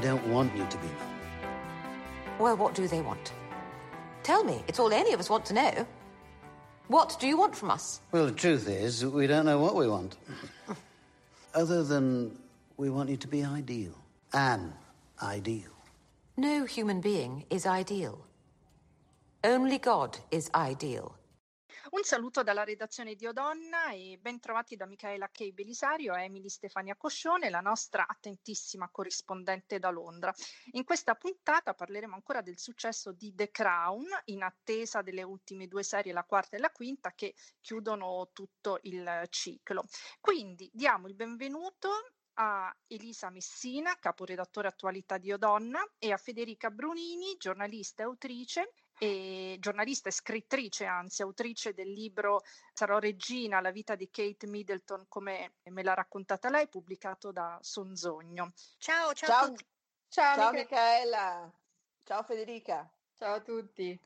They don't want you to be known. Well, what do they want? Tell me. It's all any of us want to know. What do you want from us? Well, the truth is, we don't know what we want. Other than we want you to be ideal. An ideal. No human being is ideal. Only God is ideal. Un saluto dalla redazione di Odonna e ben trovati da Michaela Kay Belisario e Emily Stefania Coscione, la nostra attentissima corrispondente da Londra. In questa puntata parleremo ancora del successo di The Crown, in attesa delle ultime due serie, la quarta e la quinta, che chiudono tutto il ciclo. Quindi diamo il benvenuto a Elisa Messina, caporedattore attualità di Odonna, e a Federica Brunini, giornalista e autrice, e giornalista e scrittrice, anzi autrice del libro Sarò regina, la vita di Kate Middleton come me l'ha raccontata lei, pubblicato da Sonzogno. Ciao, ciao, Ciao, a tutti. ciao, ciao Michaela. Ciao Federica. Ciao a tutti.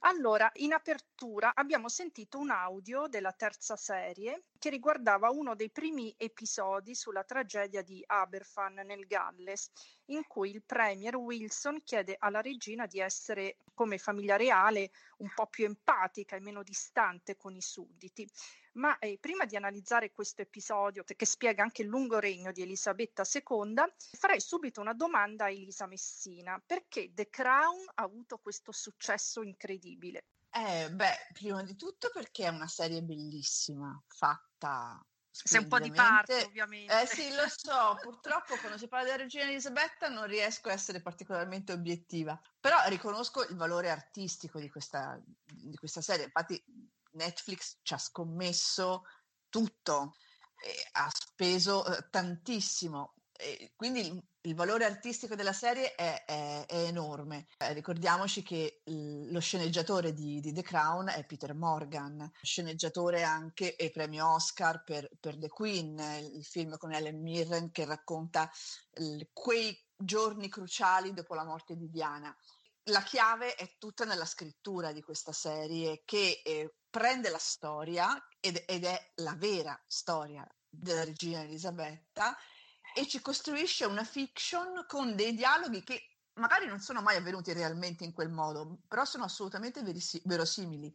Allora, in apertura abbiamo sentito un audio della terza serie che riguardava uno dei primi episodi sulla tragedia di Aberfan nel Galles, in cui il premier Wilson chiede alla regina di essere, come famiglia reale, un po' più empatica e meno distante con i sudditi. Ma eh, prima di analizzare questo episodio, che spiega anche il lungo regno di Elisabetta II, farei subito una domanda a Elisa Messina. Perché The Crown ha avuto questo successo incredibile? Eh, beh, prima di tutto perché è una serie bellissima, fatta sei un po' di parte, ovviamente. Eh sì, lo so, purtroppo quando si parla della regina Elisabetta non riesco a essere particolarmente obiettiva, però riconosco il valore artistico di questa, di questa serie. Infatti Netflix ci ha scommesso tutto, ha speso eh, tantissimo. E quindi il, il, valore artistico della serie è, è, è enorme. Eh, ricordiamoci che l- lo sceneggiatore di, di, The Crown è Peter Morgan, sceneggiatore anche e premio Oscar per, per The Queen, il film con Ellen Mirren che racconta quei giorni cruciali dopo la morte di Diana. La chiave è tutta nella scrittura di questa serie che eh, prende la storia ed, ed, è la vera storia della regina Elisabetta e ci costruisce una fiction con dei dialoghi che magari non sono mai avvenuti realmente in quel modo, però sono assolutamente veris- verosimili.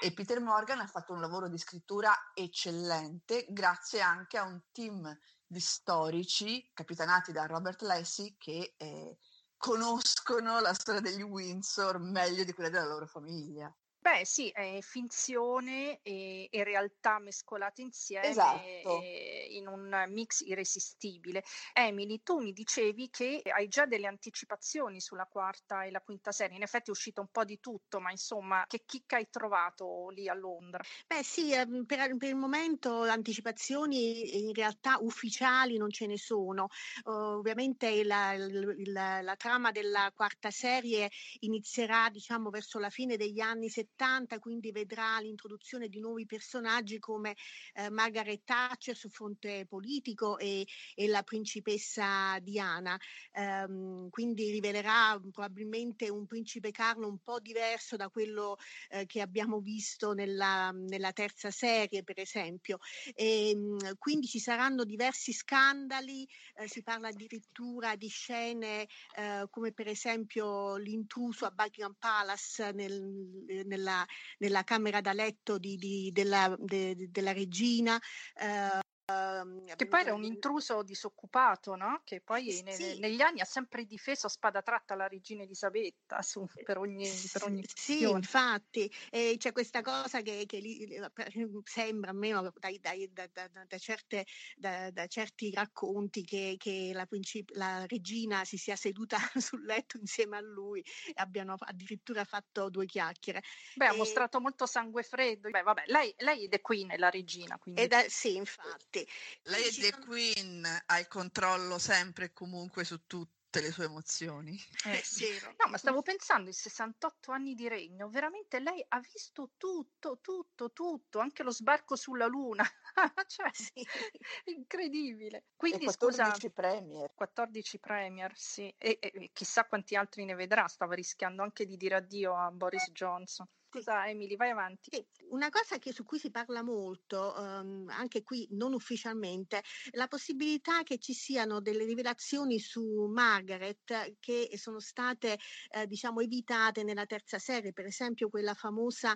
E Peter Morgan ha fatto un lavoro di scrittura eccellente, grazie anche a un team di storici capitanati da Robert Lacey che eh, conoscono la storia degli Windsor meglio di quella della loro famiglia. Beh, sì, è finzione e, e realtà mescolate insieme esatto. in un mix irresistibile. Emily, tu mi dicevi che hai già delle anticipazioni sulla quarta e la quinta serie. In effetti è uscito un po' di tutto, ma insomma, che chicca hai trovato lì a Londra? Beh, sì, ehm, per, per il momento anticipazioni in realtà ufficiali non ce ne sono. Uh, ovviamente la, la, la trama della quarta serie inizierà, diciamo, verso la fine degli anni 70 70, quindi vedrà l'introduzione di nuovi personaggi come eh, Margaret Thatcher sul fronte politico e, e la principessa Diana. Um, quindi rivelerà probabilmente un principe Carlo un po' diverso da quello eh, che abbiamo visto nella, nella, terza serie, per esempio. E, um, quindi ci saranno diversi scandali, eh, si parla addirittura di scene eh, come per esempio l'intruso a Buckingham Palace nel, nel nella, nella camera da letto di, di, della, de, della regina. Eh, che poi era un intruso disoccupato, no? Che poi sì. ne, negli anni ha sempre difeso a spada tratta la regina Elisabetta su, per ogni, per ogni Sì, infatti, e c'è questa cosa che, che li, sembra almeno dai, dai, da, da, da, certe, da, certi racconti che, che la, princip- la, regina si sia seduta sul letto insieme a lui e abbiano addirittura fatto due chiacchiere. Beh, e... ha mostrato molto sangue freddo. Beh, vabbè, lei, lei è The Queen, è la regina. Quindi... Sì, infatti. Lei è The sono... Queen, ha il controllo sempre e comunque su tutte le sue emozioni. Eh, sì. No, ma stavo pensando, in 68 anni di regno, veramente lei ha visto tutto, tutto, tutto, anche lo sbarco sulla Luna. cioè, sì. incredibile. Quindi, e 14 scusa, premier. 14 premier, sì. E, e, e chissà quanti altri ne vedrà, stava rischiando anche di dire addio a Boris Johnson. Scusa Emily, vai avanti. Una cosa che, su cui si parla molto, um, anche qui non ufficialmente, è la possibilità che ci siano delle rivelazioni su Margaret che sono state, eh, diciamo, evitate nella terza serie, per esempio quella famosa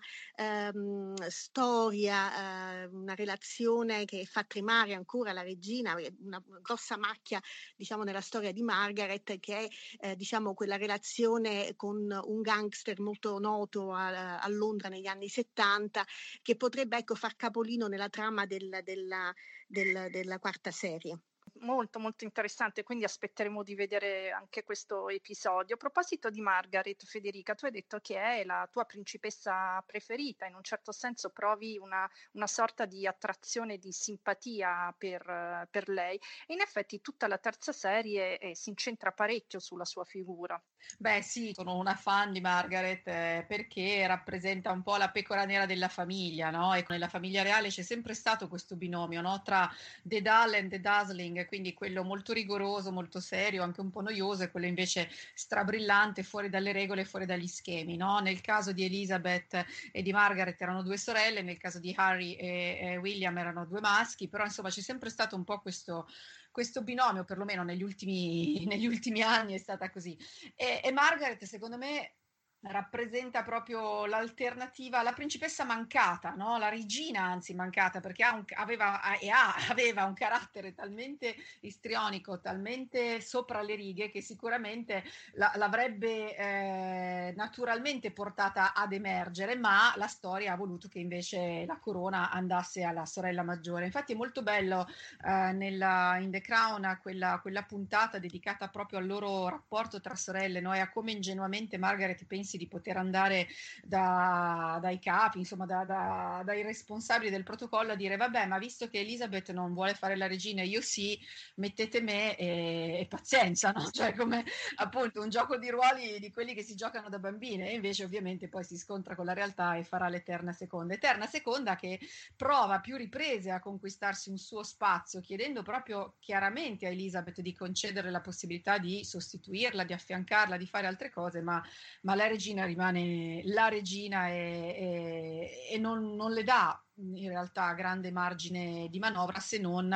um, storia, uh, una relazione che fa tremare ancora la regina, una grossa macchia, diciamo, nella storia di Margaret, che è, eh, diciamo, quella relazione con un gangster molto noto a, a Londra negli anni 70 che potrebbe ecco, far capolino nella trama del, della, del, della quarta serie molto molto interessante, quindi aspetteremo di vedere anche questo episodio. A proposito di Margaret, Federica, tu hai detto che è la tua principessa preferita, in un certo senso provi una, una sorta di attrazione, di simpatia per, per, lei e in effetti tutta la terza serie eh, si incentra parecchio sulla sua figura. Beh sì, sono una fan di Margaret eh, perché rappresenta un po' la pecora nera della famiglia, no? E nella famiglia reale c'è sempre stato questo binomio, no? Tra The Dull and The Dazzling, quindi quello molto rigoroso, molto serio, anche un po' noioso, e quello invece strabrillante, fuori dalle regole, fuori dagli schemi, no? Nel caso di Elizabeth e di Margaret erano due sorelle, nel caso di Harry e, e William erano due maschi, però insomma c'è sempre stato un po' questo questo binomio, perlomeno negli ultimi, negli ultimi anni, è stata così. E, e Margaret, secondo me, rappresenta proprio l'alternativa, la principessa mancata, no? la regina anzi mancata, perché ha un, aveva, e ha, aveva un carattere talmente istrionico, talmente sopra le righe, che sicuramente la, l'avrebbe eh, naturalmente portata ad emergere, ma la storia ha voluto che invece la corona andasse alla sorella maggiore. Infatti è molto bello eh, nella, in The Crown quella, quella, puntata dedicata proprio al loro rapporto tra sorelle no? e a come ingenuamente Margaret pensa pensi di poter andare da, dai capi, insomma da, da, dai responsabili del protocollo a dire vabbè ma visto che Elizabeth non vuole fare la regina io sì, mettete me e, e pazienza, no? cioè come appunto un gioco di ruoli di quelli che si giocano da bambine e invece ovviamente poi si scontra con la realtà e farà l'eterna seconda. Eterna seconda che prova più riprese a conquistarsi un suo spazio chiedendo proprio chiaramente a Elizabeth di concedere la possibilità di sostituirla, di affiancarla, di fare altre cose, ma, ma la regina rimane la regina e, e, e non, non, le dà in realtà grande margine di manovra se non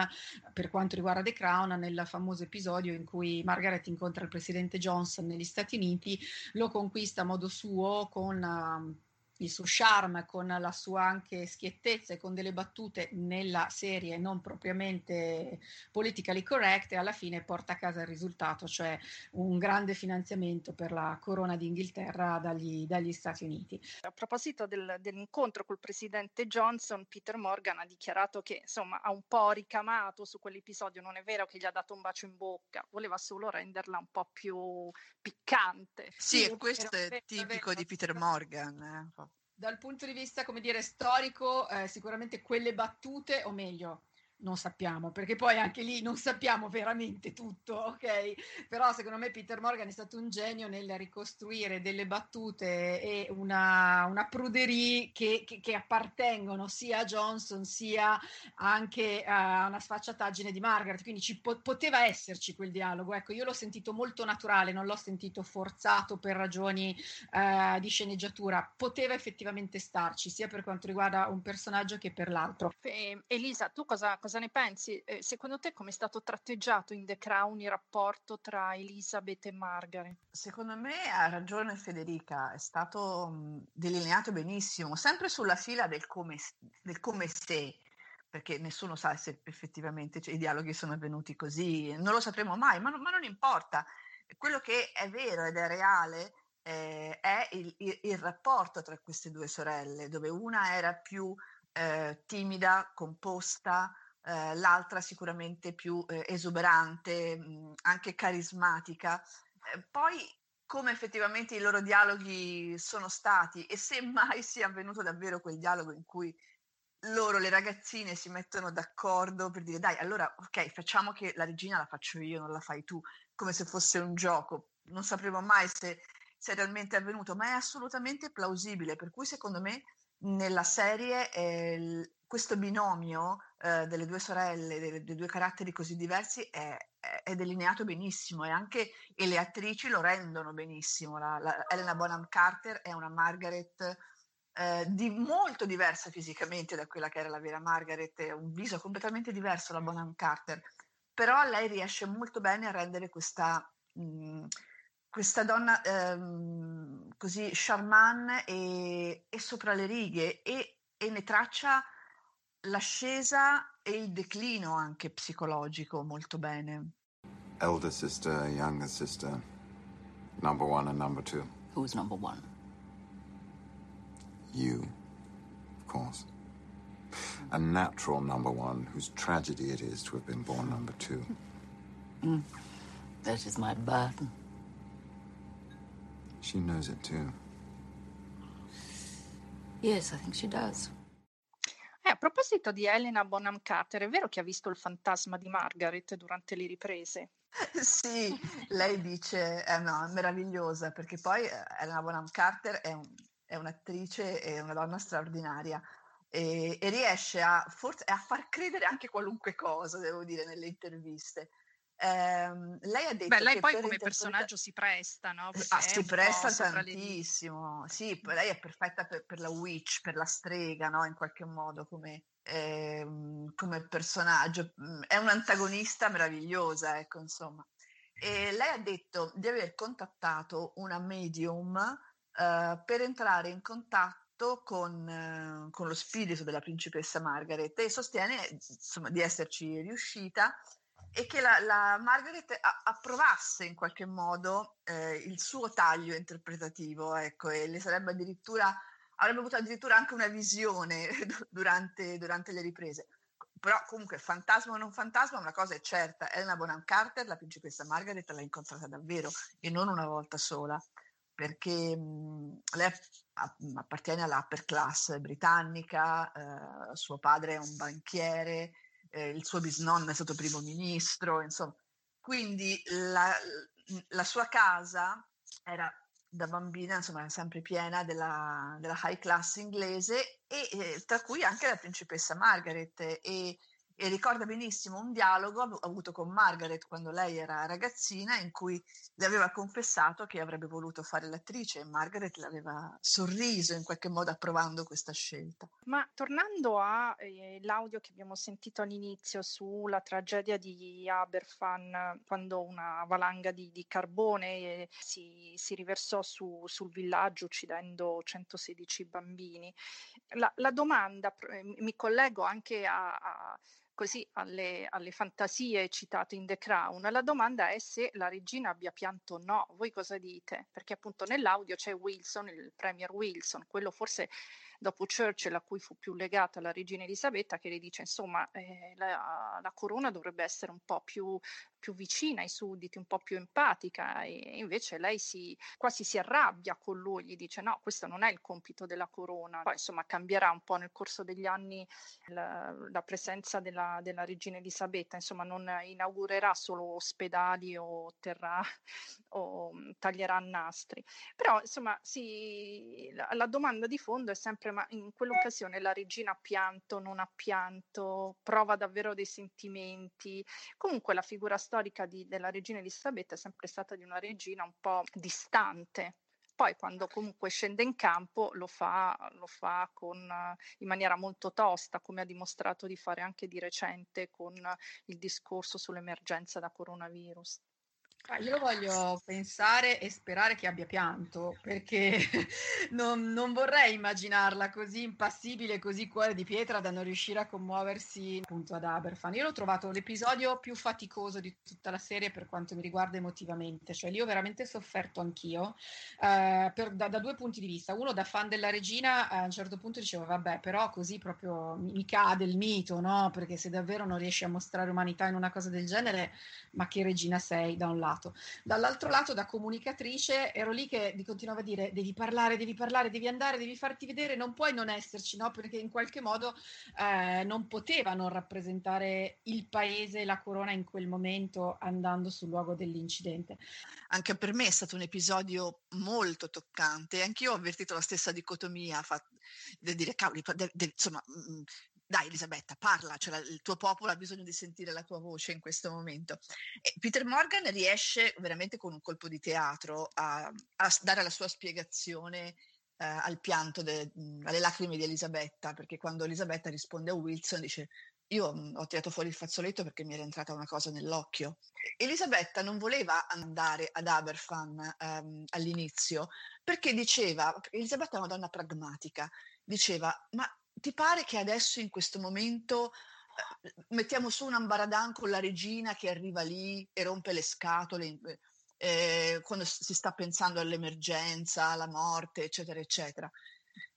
per quanto riguarda The Crown nel famoso episodio in cui Margaret incontra il presidente Johnson negli Stati Uniti, lo conquista a modo suo con... Uh, il suo charme, con la sua anche schiettezza e con delle battute nella serie non propriamente politically correct e alla fine porta a casa il risultato, cioè un grande finanziamento per la corona d'Inghilterra dagli, dagli Stati Uniti. A proposito del, dell'incontro col presidente Johnson, Peter Morgan ha dichiarato che insomma ha un po' ricamato su quell'episodio, non è vero che gli ha dato un bacio in bocca, voleva solo renderla un po' più piccante. Sì, sì questo è tipico vero, di Peter Morgan. Eh dal punto di vista, come dire, storico, eh, sicuramente quelle battute, o meglio, non sappiamo, perché poi anche lì non sappiamo veramente tutto, ok? Però secondo me Peter Morgan è stato un genio nel ricostruire delle battute e una, una pruderie che, che, che, appartengono sia a Johnson sia anche a una sfacciataggine di Margaret, quindi ci po- poteva esserci quel dialogo, ecco, io l'ho sentito molto naturale, non l'ho sentito forzato per ragioni eh, di sceneggiatura, poteva effettivamente starci, sia per quanto riguarda un personaggio che per l'altro. Eh, Elisa, tu cosa, cosa cosa ne pensi? Eh, secondo te come è stato tratteggiato in The Crown il rapporto tra Elizabeth e Margaret? Secondo me ha ragione Federica, è stato mh, delineato benissimo, sempre sulla fila del come, del come se, perché nessuno sa se effettivamente cioè, i dialoghi sono avvenuti così, non lo sapremo mai, ma, ma non importa. Quello che è vero ed è reale eh, è il, il, il, rapporto tra queste due sorelle, dove una era più eh, timida, composta, eh, l'altra sicuramente più eh, esuberante, mh, anche carismatica. Eh, poi come effettivamente i loro dialoghi sono stati e se mai sia avvenuto davvero quel dialogo in cui loro, le ragazzine, si mettono d'accordo per dire dai, allora ok, facciamo che la regina la faccio io, non la fai tu, come se fosse un gioco. Non sapremo mai se, se è realmente avvenuto, ma è assolutamente plausibile, per cui secondo me nella serie eh, questo binomio eh, delle due sorelle, dei, dei, due caratteri così diversi è, è, delineato benissimo e anche e le attrici lo rendono benissimo. La, la Elena Bonham Carter è una Margaret eh, di molto diversa fisicamente da quella che era la vera Margaret, un viso completamente diverso da Bonham Carter, però lei riesce molto bene a rendere questa, mh, mm, questa donna ehm, così charmante e, e, sopra le righe e, e ne traccia l'ascesa e il declino anche psicologico molto bene. Elder sister, younger sister, number one and number two. Who's number one? You, of course. A natural number one whose tragedy it is to have been born number two. Mm. That is my burden. She knows it too. Yes, I think she does. Eh, a proposito di Elena Bonham Carter, è vero che ha visto il fantasma di Margaret durante le riprese? Sì, lei dice, eh no, è meravigliosa perché poi eh, Elena Bonham Carter è un, è un'attrice e una donna straordinaria e, e riesce a, forse, a far credere anche qualunque cosa, devo dire, nelle interviste. Eh, lei ha detto Beh, lei poi come personaggio si presta, no? ah, si presta tantissimo. Sì, lei è perfetta per, per, la witch, per la strega, no? In qualche modo come, eh, come personaggio. Mm, è un'antagonista meravigliosa, ecco, insomma. E lei ha detto di aver contattato una medium uh, per entrare in contatto con, uh, con, lo spirito della principessa Margaret e sostiene insomma, di esserci riuscita e che la, la Margaret a- approvasse in qualche modo eh, il suo taglio interpretativo, ecco, e le sarebbe addirittura, avrebbe avuto addirittura anche una visione durante, durante le riprese. Però comunque fantasma o non fantasma, una cosa è certa, Elena Bonham Carter, la principessa Margaret, l'ha incontrata davvero e non una volta sola perché mh, lei appartiene all'upper class britannica, eh, suo padre è un banchiere, eh, il suo bisnonno è stato primo ministro, insomma. Quindi la, la sua casa era da bambina, insomma, sempre piena della, della high class inglese e eh, tra cui anche la principessa Margaret e e ricorda benissimo un dialogo avuto con Margaret quando lei era ragazzina in cui le aveva confessato che avrebbe voluto fare l'attrice e Margaret le aveva sorriso in qualche modo approvando questa scelta. Ma tornando all'audio eh, che abbiamo sentito all'inizio sulla tragedia di Aberfan quando una valanga di, di carbone eh, si, si, riversò su, sul villaggio uccidendo 116 bambini, la, la domanda, eh, mi collego anche a, a così alle, alle, fantasie citate in The Crown, la domanda è se la regina abbia pianto o no. Voi cosa dite? Perché appunto nell'audio c'è Wilson, il premier Wilson, quello forse dopo Churchill, a cui fu più legata la regina Elisabetta, che le dice insomma eh, la, la, corona dovrebbe essere un po' più, più, vicina ai sudditi, un po' più empatica e invece lei si, quasi si arrabbia con lui, gli dice no, questo non è il compito della corona. Poi insomma cambierà un po' nel corso degli anni la, la presenza della, della, regina Elisabetta, insomma non inaugurerà solo ospedali o terrà o taglierà nastri. Però insomma sì, la, la domanda di fondo è sempre ma in quell'occasione la regina ha pianto, non ha pianto, prova davvero dei sentimenti. Comunque la figura storica di, della regina Elisabetta è sempre stata di una regina un po' distante, poi quando comunque scende in campo lo fa, lo fa con, in maniera molto tosta, come ha dimostrato di fare anche di recente con il discorso sull'emergenza da coronavirus. Ah, io voglio pensare e sperare che abbia pianto, perché non, non, vorrei immaginarla così impassibile, così cuore di pietra da non riuscire a commuoversi appunto ad Aberfan. Io l'ho trovato l'episodio più faticoso di tutta la serie per quanto mi riguarda emotivamente, cioè lì ho veramente sofferto anch'io eh, per, da, da, due punti di vista. Uno da fan della regina a un certo punto dicevo vabbè però così proprio mi, cade il mito, no? Perché se davvero non riesci a mostrare umanità in una cosa del genere, ma che regina sei da un lato? Lato. Dall'altro lato, da comunicatrice, ero lì che mi continuava a dire devi parlare, devi parlare, devi andare, devi farti vedere, non puoi non esserci, no? Perché in qualche modo eh, non poteva non rappresentare il paese la corona in quel momento andando sul luogo dell'incidente. Anche per me è stato un episodio molto toccante, anch'io ho avvertito la stessa dicotomia, fa, di dire, cavoli, de, de, insomma, mh, dai Elisabetta, parla, cioè il tuo popolo ha bisogno di sentire la tua voce in questo momento. E Peter Morgan riesce veramente con un colpo di teatro a, a dare la sua spiegazione eh, al pianto, de, alle lacrime di Elisabetta, perché quando Elisabetta risponde a Wilson dice io ho tirato fuori il fazzoletto perché mi era entrata una cosa nell'occhio. Elisabetta non voleva andare ad Aberfan ehm, all'inizio perché diceva, Elisabetta è una donna pragmatica, diceva ma ti pare che adesso in questo momento eh, mettiamo su un ambaradan con la regina che arriva lì e rompe le scatole eh, quando si sta pensando all'emergenza, alla morte, eccetera, eccetera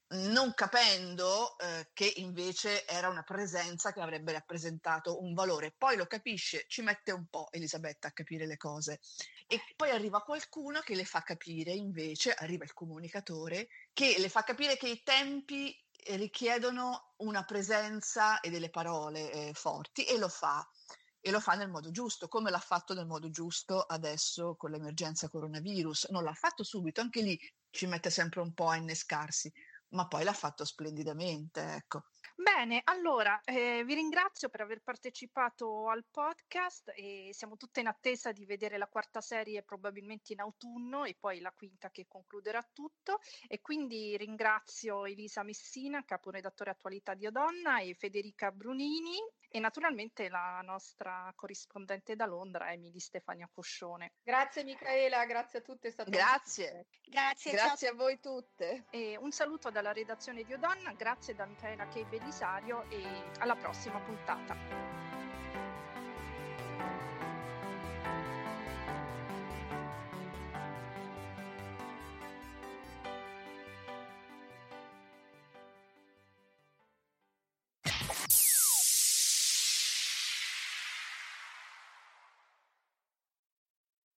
non capendo eh, che invece era una presenza che avrebbe rappresentato un valore. Poi lo capisce, ci mette un po' Elisabetta a capire le cose. E poi arriva qualcuno che le fa capire, invece, arriva il comunicatore, che le fa capire che i tempi richiedono una presenza e delle parole eh, forti e lo fa. E lo fa nel modo giusto, come l'ha fatto nel modo giusto adesso con l'emergenza coronavirus. Non l'ha fatto subito, anche lì ci mette sempre un po' a innescarsi, ma poi l'ha fatto splendidamente, ecco. Bene, allora eh, vi ringrazio per aver partecipato al podcast e siamo tutte in attesa di vedere la quarta serie probabilmente in autunno e poi la quinta che concluderà tutto. E quindi ringrazio Elisa Messina, caporedattore attualità di Odonna e Federica Brunini e naturalmente la nostra corrispondente da Londra, Emily Stefania Coscione. Grazie Michaela, grazie a tutte. È stato grazie. Grazie, grazie a voi tutte. E un saluto dalla redazione di Odonna, grazie da Michaela Kei Belisario e alla prossima puntata.